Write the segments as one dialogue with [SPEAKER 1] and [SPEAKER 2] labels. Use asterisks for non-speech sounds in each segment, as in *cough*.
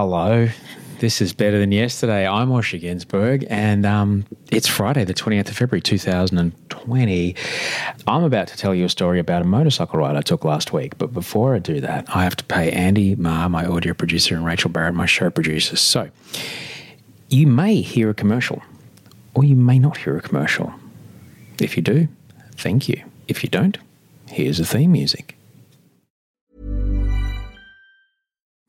[SPEAKER 1] Hello. This is better than yesterday. I'm Osher Günsberg, and um, it's Friday, the 20th of February, 2020. I'm about to tell you a story about a motorcycle ride I took last week, but before I do that, I have to pay Andy Ma, my audio producer, and Rachel Barrett, my show producer. So, you may hear a commercial, or you may not hear a commercial. If you do, thank you. If you don't, here's the theme music.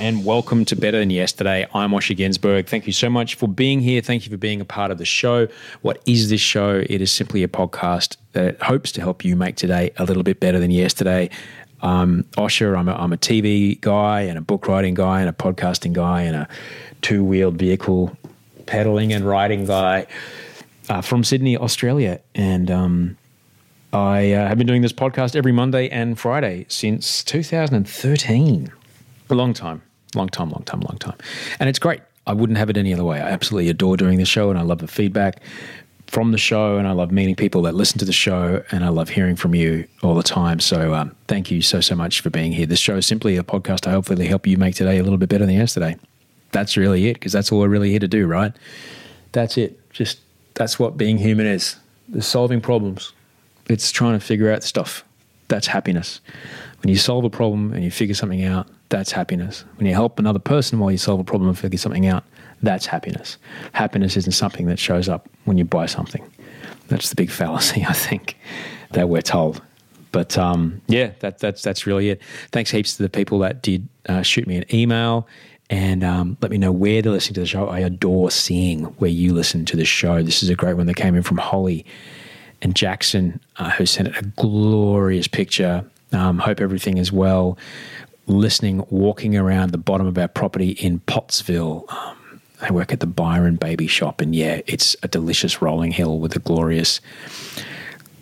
[SPEAKER 1] And welcome to Better Than Yesterday. I'm Osher Günsberg. Thank you so much for being here. Thank you for being a part of the show. What is this show? It is simply a podcast that hopes to help you make today a little bit better than yesterday. Um, Osher, I'm a, I'm a TV guy and a book writing guy and a podcasting guy and a two wheeled vehicle pedaling and riding guy uh, from Sydney, Australia. And um, I uh, have been doing this podcast every Monday and Friday since 2013. A long time, long time, long time, long time. And it's great. I wouldn't have it any other way. I absolutely adore doing the show and I love the feedback from the show and I love meeting people that listen to the show and I love hearing from you all the time. So um, thank you so, so much for being here. This show is simply a podcast to hopefully help you make today a little bit better than yesterday. That's really it because that's all we're really here to do, right? That's it. Just that's what being human is. It's solving problems. It's trying to figure out stuff. That's happiness. When you solve a problem and you figure something out, that's happiness. When you help another person while you solve a problem and figure something out, that's happiness. Happiness isn't something that shows up when you buy something. That's the big fallacy, *laughs* I think, that we're told. But um, yeah, that, that's that's really it. Thanks heaps to the people that did uh, shoot me an email and um, let me know where they're listening to the show. I adore seeing where you listen to the show. This is a great one that came in from Holly and Jackson, uh, who sent a glorious picture. Um, hope everything is well. Listening, walking around the bottom of our property in Pottsville. Um, I work at the Byron Baby Shop, and yeah, it's a delicious rolling hill with a glorious,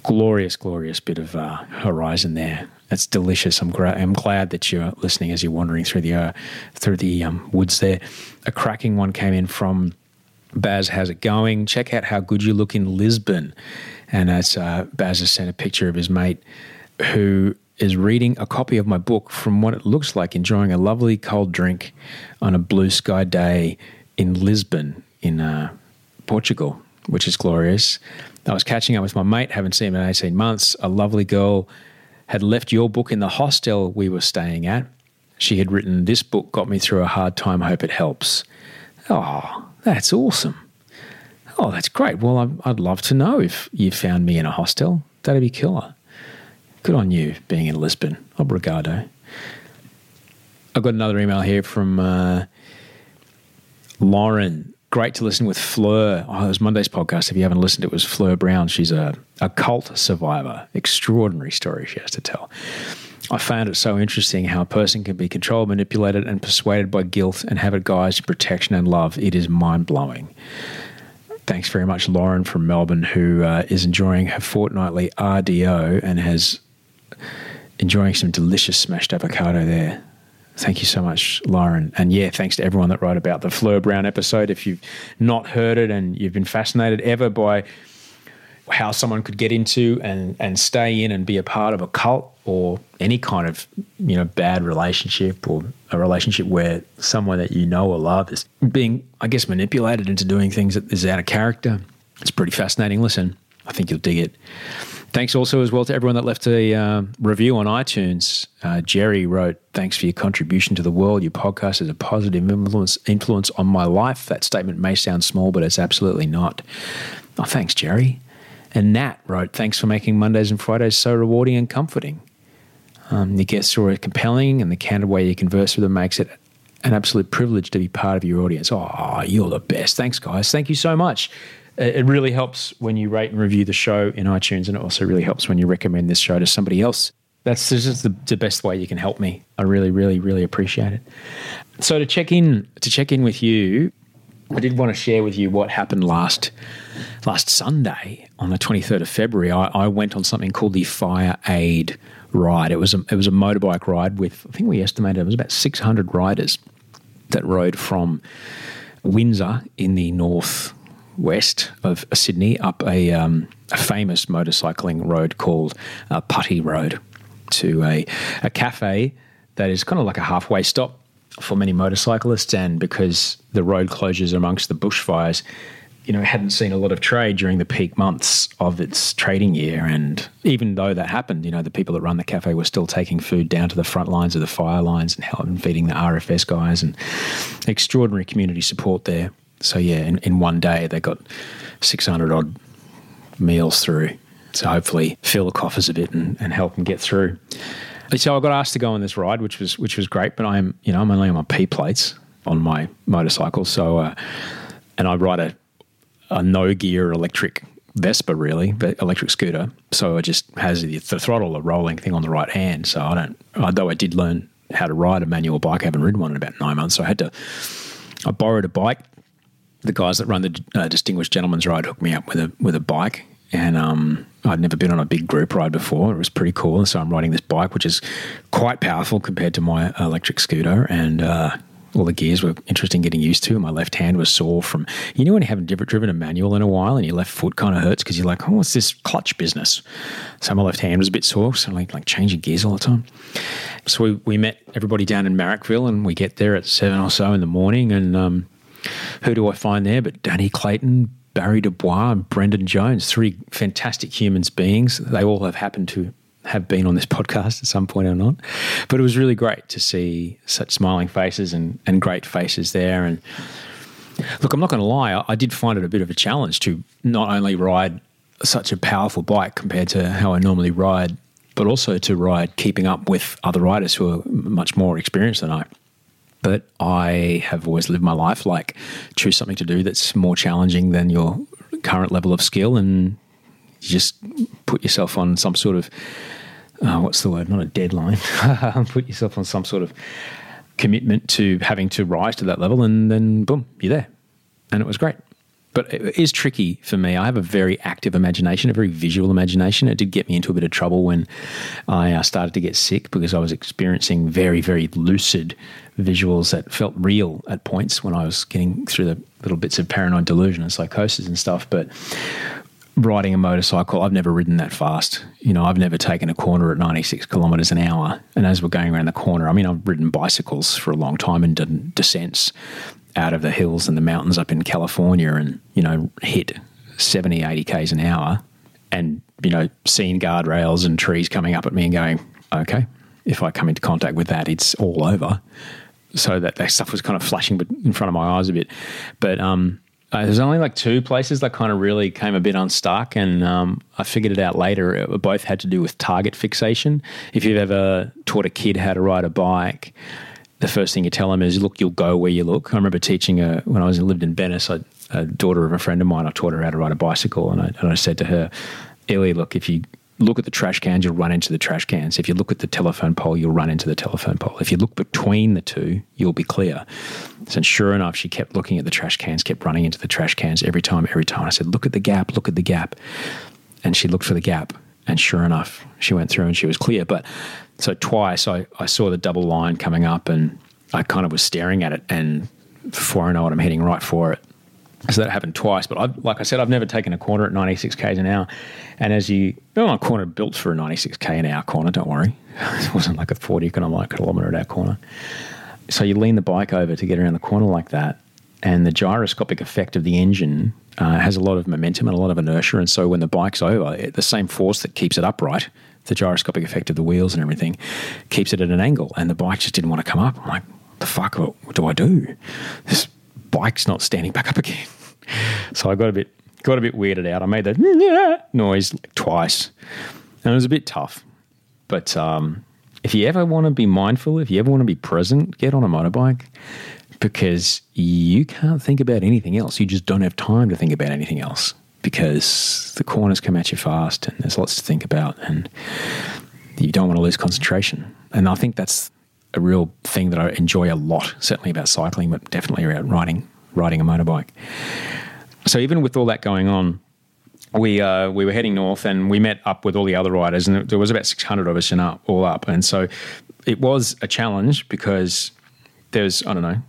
[SPEAKER 1] glorious, glorious bit of uh, horizon there. That's delicious. I'm, gra- I'm glad that you're listening as you're wandering through the uh, through the um, woods there. A cracking one came in from Baz. How's it going? Check out how good you look in Lisbon. And that's uh, Baz has sent a picture of his mate who is reading a copy of my book from what it looks like enjoying a lovely cold drink on a blue sky day in Lisbon in uh, Portugal, which is glorious. I was catching up with my mate, haven't seen him in 18 months. A lovely girl had left your book in the hostel we were staying at. She had written, This book got me through a hard time. Hope it helps. Oh, that's awesome. Oh, that's great. Well, I'd, I'd love to know if you found me in a hostel. That'd be killer. Good on you being in Lisbon. Obrigado. I've got another email here from uh, Lauren. Great to listen with Fleur. Oh, it was Monday's podcast. If you haven't listened, it was Fleur Brown. She's a, a cult survivor. Extraordinary story she has to tell. I found it so interesting how a person can be controlled, manipulated, and persuaded by guilt and have it guised protection and love. It is mind blowing. Thanks very much, Lauren from Melbourne, who uh, is enjoying her fortnightly RDO and has enjoying some delicious smashed avocado there. Thank you so much, Lauren. And yeah, thanks to everyone that wrote about the Fleur Brown episode. If you've not heard it and you've been fascinated ever by how someone could get into and, and stay in and be a part of a cult or any kind of you know bad relationship or a relationship where someone that you know or love is being I guess manipulated into doing things that is out of character. It's pretty fascinating. Listen, I think you'll dig it. Thanks also as well to everyone that left a uh, review on iTunes. Uh, Jerry wrote, "Thanks for your contribution to the world. Your podcast is a positive influence influence on my life. That statement may sound small, but it's absolutely not." Oh, thanks, Jerry. And Nat wrote, "Thanks for making Mondays and Fridays so rewarding and comforting. Um, your guests are compelling, and the candid way you converse with them makes it an absolute privilege to be part of your audience. Oh, you're the best. Thanks, guys. Thank you so much. It really helps when you rate and review the show in iTunes, and it also really helps when you recommend this show to somebody else. That's just the, the best way you can help me. I really, really, really appreciate it. So to check in, to check in with you, I did want to share with you what happened last last Sunday on the 23rd of February. I, I went on something called the Fire Aid ride. It was a, it was a motorbike ride with I think we estimated it was about 600 riders that rode from Windsor in the northwest of Sydney up a, um, a famous motorcycling road called uh, Putty Road to a, a cafe that is kind of like a halfway stop for many motorcyclists. And because the road closures amongst the bushfires, you know, hadn't seen a lot of trade during the peak months of its trading year. And even though that happened, you know, the people that run the cafe were still taking food down to the front lines of the fire lines and helping feeding the RFS guys and extraordinary community support there. So, yeah, in, in one day, they got 600 odd meals through. So, hopefully, fill the coffers a bit and, and help them get through. So, I got asked to go on this ride, which was which was great. But I'm, you know, I'm only on my P plates on my motorcycle. So, uh, and I ride a a no gear electric Vespa, really, but electric scooter. So it just has the, the throttle, the rolling thing on the right hand. So I don't, although I did learn how to ride a manual bike, I haven't ridden one in about nine months. So I had to, I borrowed a bike. The guys that run the uh, Distinguished Gentleman's Ride hooked me up with a with a bike, and um, I'd never been on a big group ride before. It was pretty cool. and So I'm riding this bike, which is quite powerful compared to my electric scooter, and uh, all the gears were interesting getting used to. My left hand was sore from, you know, when you haven't driven a manual in a while and your left foot kind of hurts because you're like, oh, what's this clutch business? So my left hand was a bit sore, so like, like changing gears all the time. So we, we met everybody down in Marrickville and we get there at seven or so in the morning. And um, who do I find there but Danny Clayton, Barry Dubois, and Brendan Jones, three fantastic humans beings. They all have happened to have been on this *laughs* podcast at some point or not. But it was really great to see such smiling faces and, and great faces there. And look, I'm not going to lie, I, I did find it a bit of a challenge to not only ride such a powerful bike compared to how I normally ride, but also to ride keeping up with other riders who are much more experienced than I. But I have always lived my life like choose something to do that's more challenging than your current level of skill and you just put yourself on some sort of uh, what's the word? Not a deadline. *laughs* put yourself on some sort of commitment to having to rise to that level, and then boom, you're there, and it was great. But it is tricky for me. I have a very active imagination, a very visual imagination. It did get me into a bit of trouble when I uh, started to get sick because I was experiencing very, very lucid visuals that felt real at points when I was getting through the little bits of paranoid delusion and psychosis and stuff. But riding a motorcycle, I've never ridden that fast. You know, I've never taken a corner at 96 kilometres an hour. And as we're going around the corner, I mean, I've ridden bicycles for a long time and done descents out of the hills and the mountains up in California and, you know, hit 70, 80 Ks an hour and, you know, seeing guardrails and trees coming up at me and going, okay, if I come into contact with that, it's all over. So that, that stuff was kind of flashing in front of my eyes a bit. But, um, uh, there's only like two places that kind of really came a bit unstuck, and um, I figured it out later. It both had to do with target fixation. If you've ever taught a kid how to ride a bike, the first thing you tell them is, "Look, you'll go where you look." I remember teaching a, when I was lived in Venice, I, a daughter of a friend of mine. I taught her how to ride a bicycle, and I, and I said to her, "Ellie, look, if you look at the trash cans, you'll run into the trash cans. If you look at the telephone pole, you'll run into the telephone pole. If you look between the two, you'll be clear. And sure enough, she kept looking at the trash cans, kept running into the trash cans every time, every time. I said, Look at the gap, look at the gap. And she looked for the gap. And sure enough, she went through and she was clear. But So twice I, I saw the double line coming up and I kind of was staring at it and before I know it, I'm heading right for it. So that happened twice, but I've, like I said, I've never taken a corner at 96 k's an hour. And as you, well, my corner built for a 96 k an hour corner. Don't worry, *laughs* it wasn't like a 40 kilometer an hour corner. So you lean the bike over to get around the corner like that, and the gyroscopic effect of the engine uh, has a lot of momentum and a lot of inertia. And so when the bike's over, it, the same force that keeps it upright, the gyroscopic effect of the wheels and everything, keeps it at an angle. And the bike just didn't want to come up. I'm like, the fuck, what, do I do? This bike's not standing back up again. *laughs* So I got a bit got a bit weirded out. I made that *laughs* noise like twice, and it was a bit tough. But um, if you ever want to be mindful, if you ever want to be present, get on a motorbike because you can't think about anything else. You just don't have time to think about anything else because the corners come at you fast and there's lots to think about and you don't want to lose concentration. And I think that's a real thing that I enjoy a lot, certainly about cycling, but definitely about riding riding a motorbike. So even with all that going on, we uh, we were heading north and we met up with all the other riders, and there was about six hundred of us in up, all up, and so it was a challenge because there's I don't know.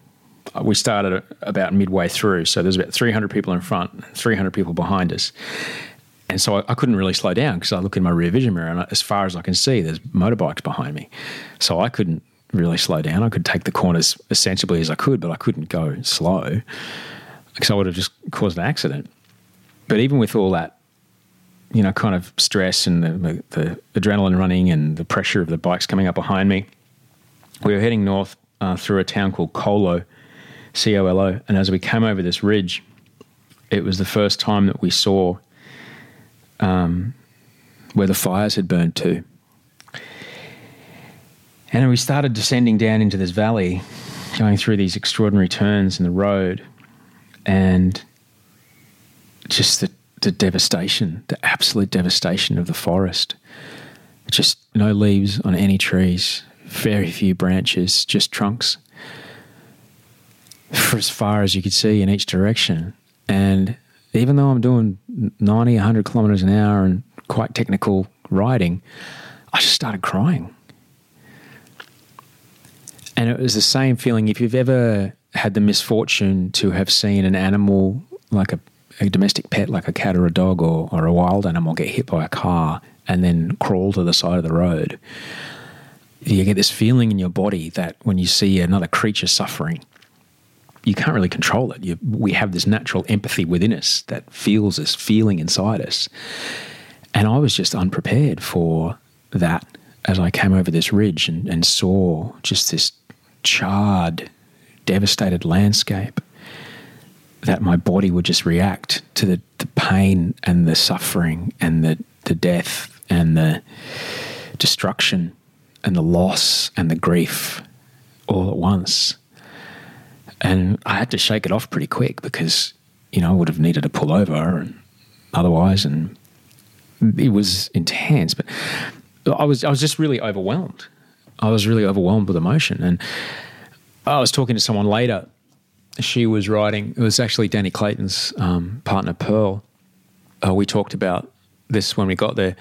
[SPEAKER 1] We started about midway through, so there's about 300 people in front, 300 people behind us, and so I, I couldn't really slow down because I look in my rear vision mirror, and as far as I can see, there's motorbikes behind me, so I couldn't really slow down. I could take the corners as sensibly as I could, but I couldn't go slow because I would have just caused an accident. But even with all that, you know, kind of stress and the, the adrenaline running and the pressure of the bikes coming up behind me, we were heading north uh, through a town called Colo, C O L O. And as we came over this ridge, it was the first time that we saw um, where the fires had burned to. And we started descending down into this valley, going through these extraordinary turns in the road, and just the, the devastation, the absolute devastation of the forest. Just no leaves on any trees, very few branches, just trunks for as far as you could see in each direction. And even though I'm doing 90, 100 kilometers an hour and quite technical riding, I just started crying. And it was the same feeling if you've ever had the misfortune to have seen an animal like a, a domestic pet, like a cat or a dog or, or a wild animal, get hit by a car and then crawl to the side of the road. You get this feeling in your body that when you see another creature suffering, you can't really control it. You, we have this natural empathy within us that feels this feeling inside us. And I was just unprepared for that as I came over this ridge and, and saw just this charred, devastated landscape that my body would just react to the, the pain and the suffering and the, the death and the destruction and the loss and the grief all at once. And I had to shake it off pretty quick because, you know, I would have needed to pull over and otherwise and it was intense. But I was I was just really overwhelmed. I was really overwhelmed with emotion. And I was talking to someone later. She was writing. It was actually Danny Clayton's um, partner, Pearl. Uh, we talked about this when we got there,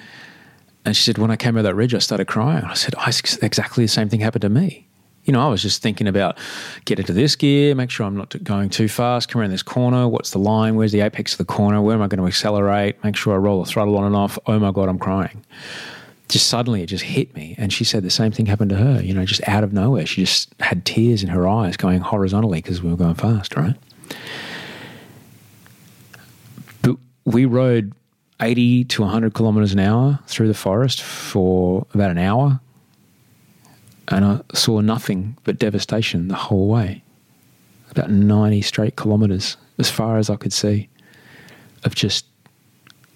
[SPEAKER 1] and she said, "When I came over that ridge, I started crying." I said, oh, "Exactly the same thing happened to me." You know, I was just thinking about get into this gear, make sure I'm not going too fast, come around this corner. What's the line? Where's the apex of the corner? Where am I going to accelerate? Make sure I roll the throttle on and off. Oh my god, I'm crying just suddenly it just hit me. And she said the same thing happened to her, you know, just out of nowhere. She just had tears in her eyes going horizontally because we were going fast, right? But we rode 80 to 100 kilometers an hour through the forest for about an hour. And I saw nothing but devastation the whole way. About 90 straight kilometers, as far as I could see, of just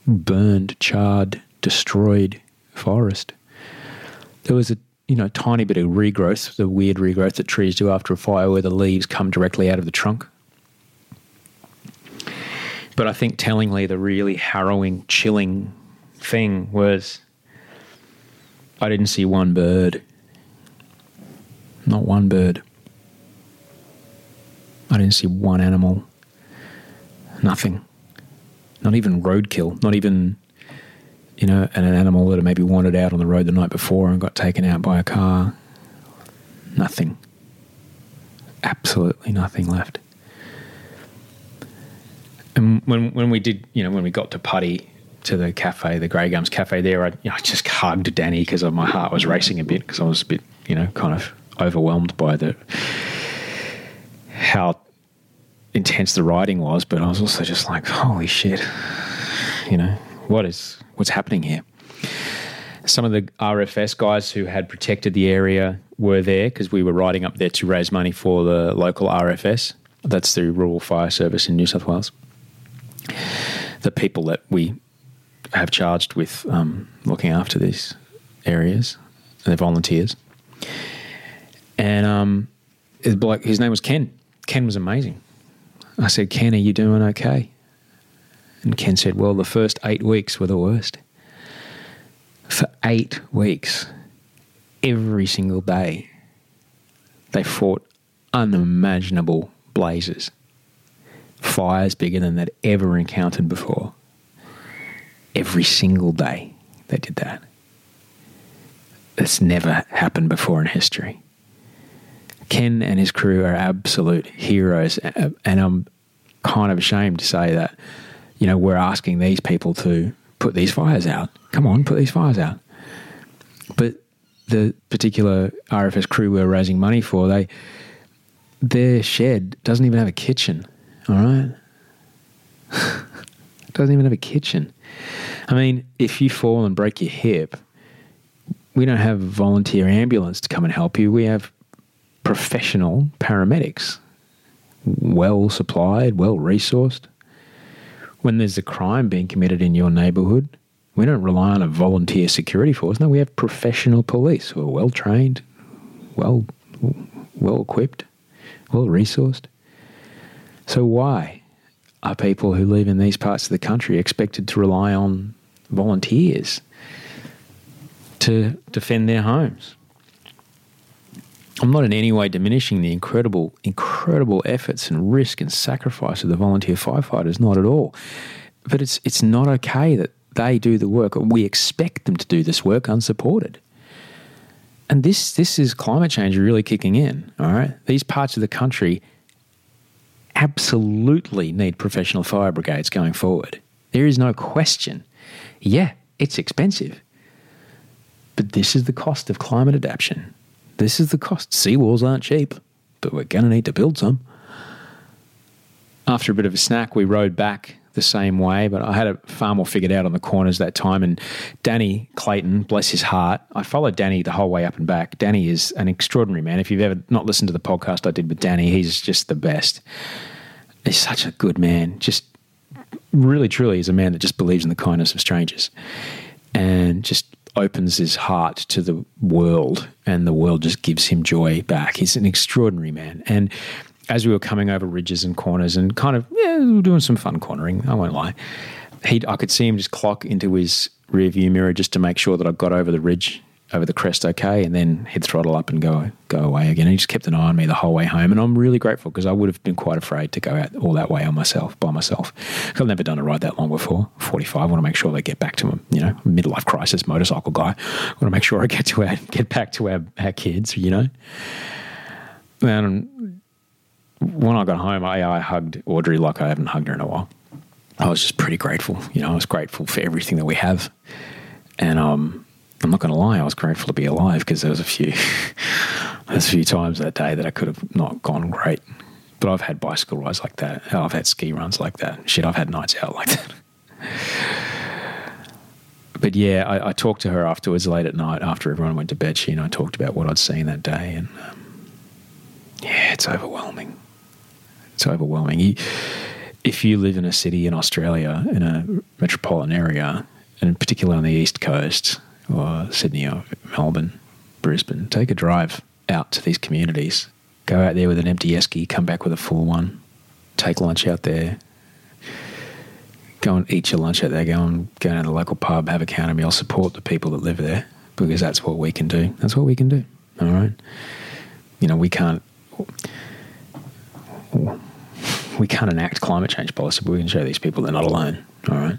[SPEAKER 1] burned, charred, destroyed forest. There was a you know tiny bit of regrowth, the weird regrowth that trees do after a fire, where the leaves come directly out of the trunk. But I think tellingly, the really harrowing, chilling thing was I didn't see one bird. Not one bird. I didn't see one animal. Nothing. Not even roadkill. Not even you know, an animal that had maybe wandered out on the road the night before and got taken out by a car. Nothing. Absolutely nothing left. And when when we did, you know, when we got to Putty to the cafe, the Grey Gums cafe there, I, you know, I just hugged Danny because my heart was racing a bit because I was a bit, you know, kind of overwhelmed by the how intense the riding was, but I was also just like, holy shit, you know, what is what's happening here? Some of the RFS guys who had protected the area were there because we were riding up there to raise money for the local RFS. That's the Rural Fire Service in New South Wales. The people that we have charged with um, looking after these areas, they're volunteers. And um, his, bloke, his name was Ken. Ken was amazing. I said, Ken, are you doing okay? And Ken said, Well, the first eight weeks were the worst. For eight weeks, every single day, they fought unimaginable blazes, fires bigger than they'd ever encountered before. Every single day, they did that. It's never happened before in history. Ken and his crew are absolute heroes, and I'm kind of ashamed to say that, you know, we're asking these people to put these fires out. Come on, put these fires out. But the particular RFS crew we're raising money for, they their shed doesn't even have a kitchen. All right, *laughs* doesn't even have a kitchen. I mean, if you fall and break your hip, we don't have a volunteer ambulance to come and help you. We have professional paramedics, well supplied, well resourced. When there's a crime being committed in your neighbourhood, we don't rely on a volunteer security force. No, we have professional police who are well trained, well, well equipped, well resourced. So why are people who live in these parts of the country expected to rely on volunteers to defend their homes? I'm not in any way diminishing the incredible, incredible efforts and risk and sacrifice of the volunteer firefighters, not at all. But it's it's not okay that they do the work, we expect them to do this work unsupported. And this this is climate change really kicking in. All right, these parts of the country absolutely need professional fire brigades going forward. There is no question. Yeah, it's expensive, but this is the cost of climate adaptation. This is the cost. Seawalls aren't cheap, but we're going to need to build some. After a bit of a snack, we rode back the same way, but I had it far more figured out on the corners that time. And Danny Clayton, bless his heart, I followed Danny the whole way up and back. Danny is an extraordinary man. If you've ever not listened to the podcast I did with Danny, he's just the best. He's such a good man. Just really, truly is a man that just believes in the kindness of strangers and just opens his heart to the world and the world just gives him joy back. He's an extraordinary man. And as we were coming over ridges and corners and kind of, yeah, doing some fun cornering, I won't lie. He, I could see him just clock into his rear view mirror just to make sure that I got over the ridge, over the crest okay, and then he'd throttle up and go go away again. He just kept an eye on me the whole way home, and I'm really grateful because I would have been quite afraid to go out all that way on myself by myself. I've never done a ride that long before. 45. I want to make sure they get back to him. You know, midlife crisis motorcycle guy. I want to make sure I get to our, get back to our, our kids. You know, and when I got home, I, I hugged Audrey like I haven't hugged her in a while. I was just pretty grateful. You know, I was grateful for everything that we have. And um, I'm not going to lie, I was grateful to be alive because there was a few, *laughs* there's a few times that day that I could have not gone great. But I've had bicycle rides like that. I've had ski runs like that. Shit, I've had nights out like that. *laughs* But yeah, I, I talked to her afterwards late at night after everyone went to bed. She and I talked about what I'd seen that day. And um, yeah, it's overwhelming. It's overwhelming. You, if you live in a city in Australia, in a metropolitan area, and particularly on the east coast, or Sydney or Melbourne, Brisbane, take a drive out to these communities. Go out there with an empty esky, come back with a full one. Take lunch out there. Go and eat your lunch out there. Go and go to the local pub, have a counter meal. Support the people that live there because that's what we can do. That's what we can do. All right. You know, we can't we can't enact climate change policy, but we can show these people they're not alone. All right.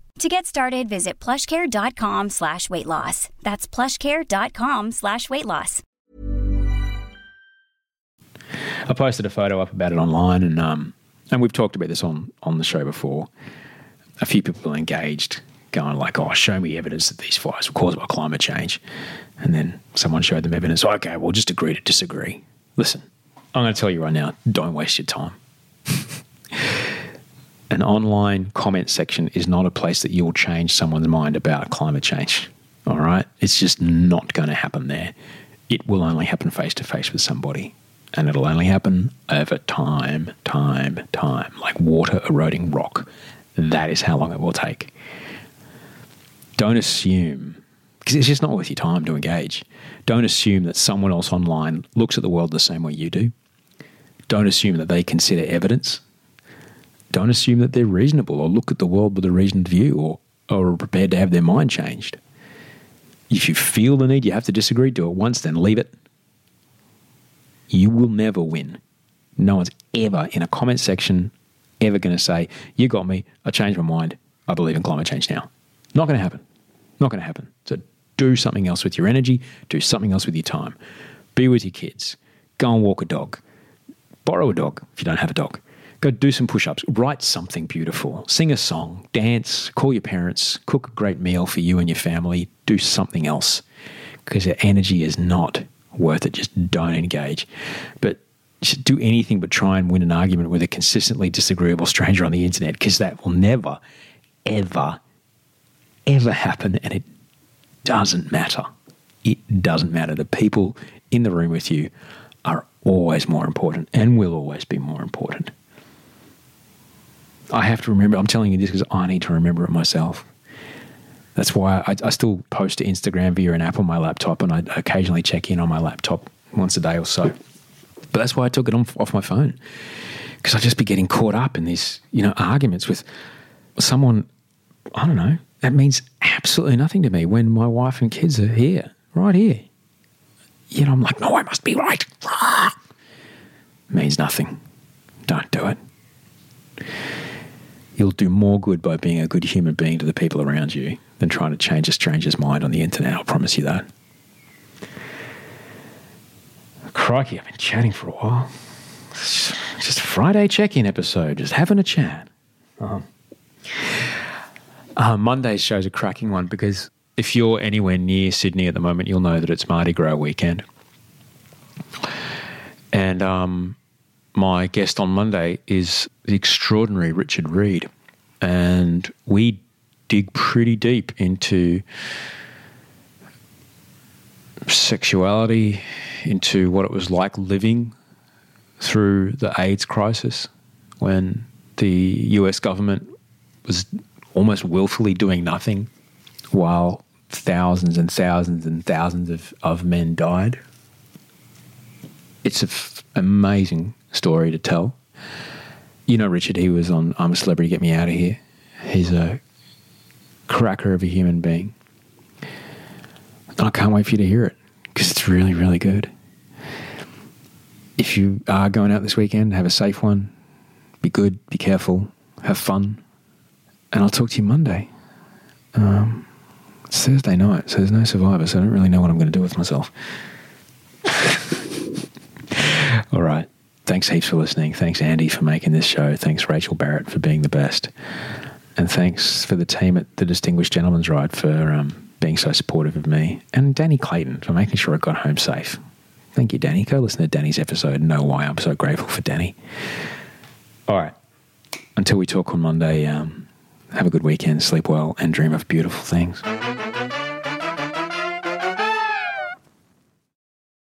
[SPEAKER 2] To get started, visit plushcare.com slash weight loss. That's plushcare.com slash weight loss.
[SPEAKER 1] I posted a photo up about it online, and um, and we've talked about this on on the show before. A few people engaged, going like, "Oh, show me evidence that these fires were caused by climate change," and then someone showed them evidence. Okay, we'll just agree to disagree. Listen, I'm going to tell you right now: don't waste your time. *laughs* An online comment section is not a place that you'll change someone's mind about climate change. All right, it's just not going to happen there. It will only happen face to face with somebody and it'll only happen over time, time, time, like water eroding rock. That is how long it will take. Don't assume, because it's just not worth your time to engage. Don't assume that someone else online looks at the world the same way you do. Don't assume that they consider evidence. Don't assume that they're reasonable or look at the world with a reasoned view or, or are prepared to have their mind changed. If you feel the need, you have to disagree, do it once, then leave it you will never win. No one's ever in a comment section ever going to say, You got me. I changed my mind. I believe in climate change now. Not going to happen. Not going to happen. So do something else with your energy. Do something else with your time. Be with your kids. Go and walk a dog. Borrow a dog if you don't have a dog. Go do some push ups. Write something beautiful. Sing a song. Dance. Call your parents. Cook a great meal for you and your family. Do something else because your energy is not worth it. Just don't engage. But just do anything but try and win an argument with a consistently disagreeable stranger on the internet because that will never, ever, ever happen. And it doesn't matter. It doesn't matter. The people in the room with you are always more important and will always be more important. I have to remember, I'm telling you this because I need to remember it myself. That's why I, I, still post to Instagram via an app on my laptop, and I occasionally check in on my laptop once a day or so. But that's why I took it on, off my phone because I'd just be getting caught up in these, you know, arguments with someone. I don't know. That means absolutely nothing to me when my wife and kids are here, right here. Know, I'm like, no, I must be right. *laughs* means nothing. Don't do it. You'll do more good by being a good human being to the people around you than trying to change a stranger's mind on the internet. I'll promise you that. Crikey, I've been chatting for a while. It's just a Friday check in episode, just having a chat. Uh-huh. Uh, Monday's show's a cracking one because if you're anywhere near Sydney at the moment, you'll know that it's Mardi Gras weekend. And um, my guest on Monday is the extraordinary Richard Reid. And we dig pretty deep into sexuality, into what it was like living through the AIDS crisis when the US government was almost willfully doing nothing while thousands and thousands and thousands of, of men died. It's an f- amazing story to tell. You know, Richard, he was on I'm a Celebrity, Get Me Out of Here. He's a cracker of a human being. I can't wait for you to hear it because it's really, really good. If you are going out this weekend, have a safe one. Be good, be careful, have fun. And I'll talk to you Monday. Um, it's Thursday night, so there's no survivor, so I don't really know what I'm going to do with myself. All right. Thanks heaps for listening. Thanks, Andy, for making this show. Thanks, Rachel Barrett, for being the best. And thanks for the team at the Distinguished Gentleman's Ride for um, being so supportive of me. And Danny Clayton for making sure I got home safe. Thank you, Danny. Go listen to Danny's episode and know why I'm so grateful for Danny. All right. Until we talk on Monday, um, have a good weekend, sleep well, and dream of beautiful things.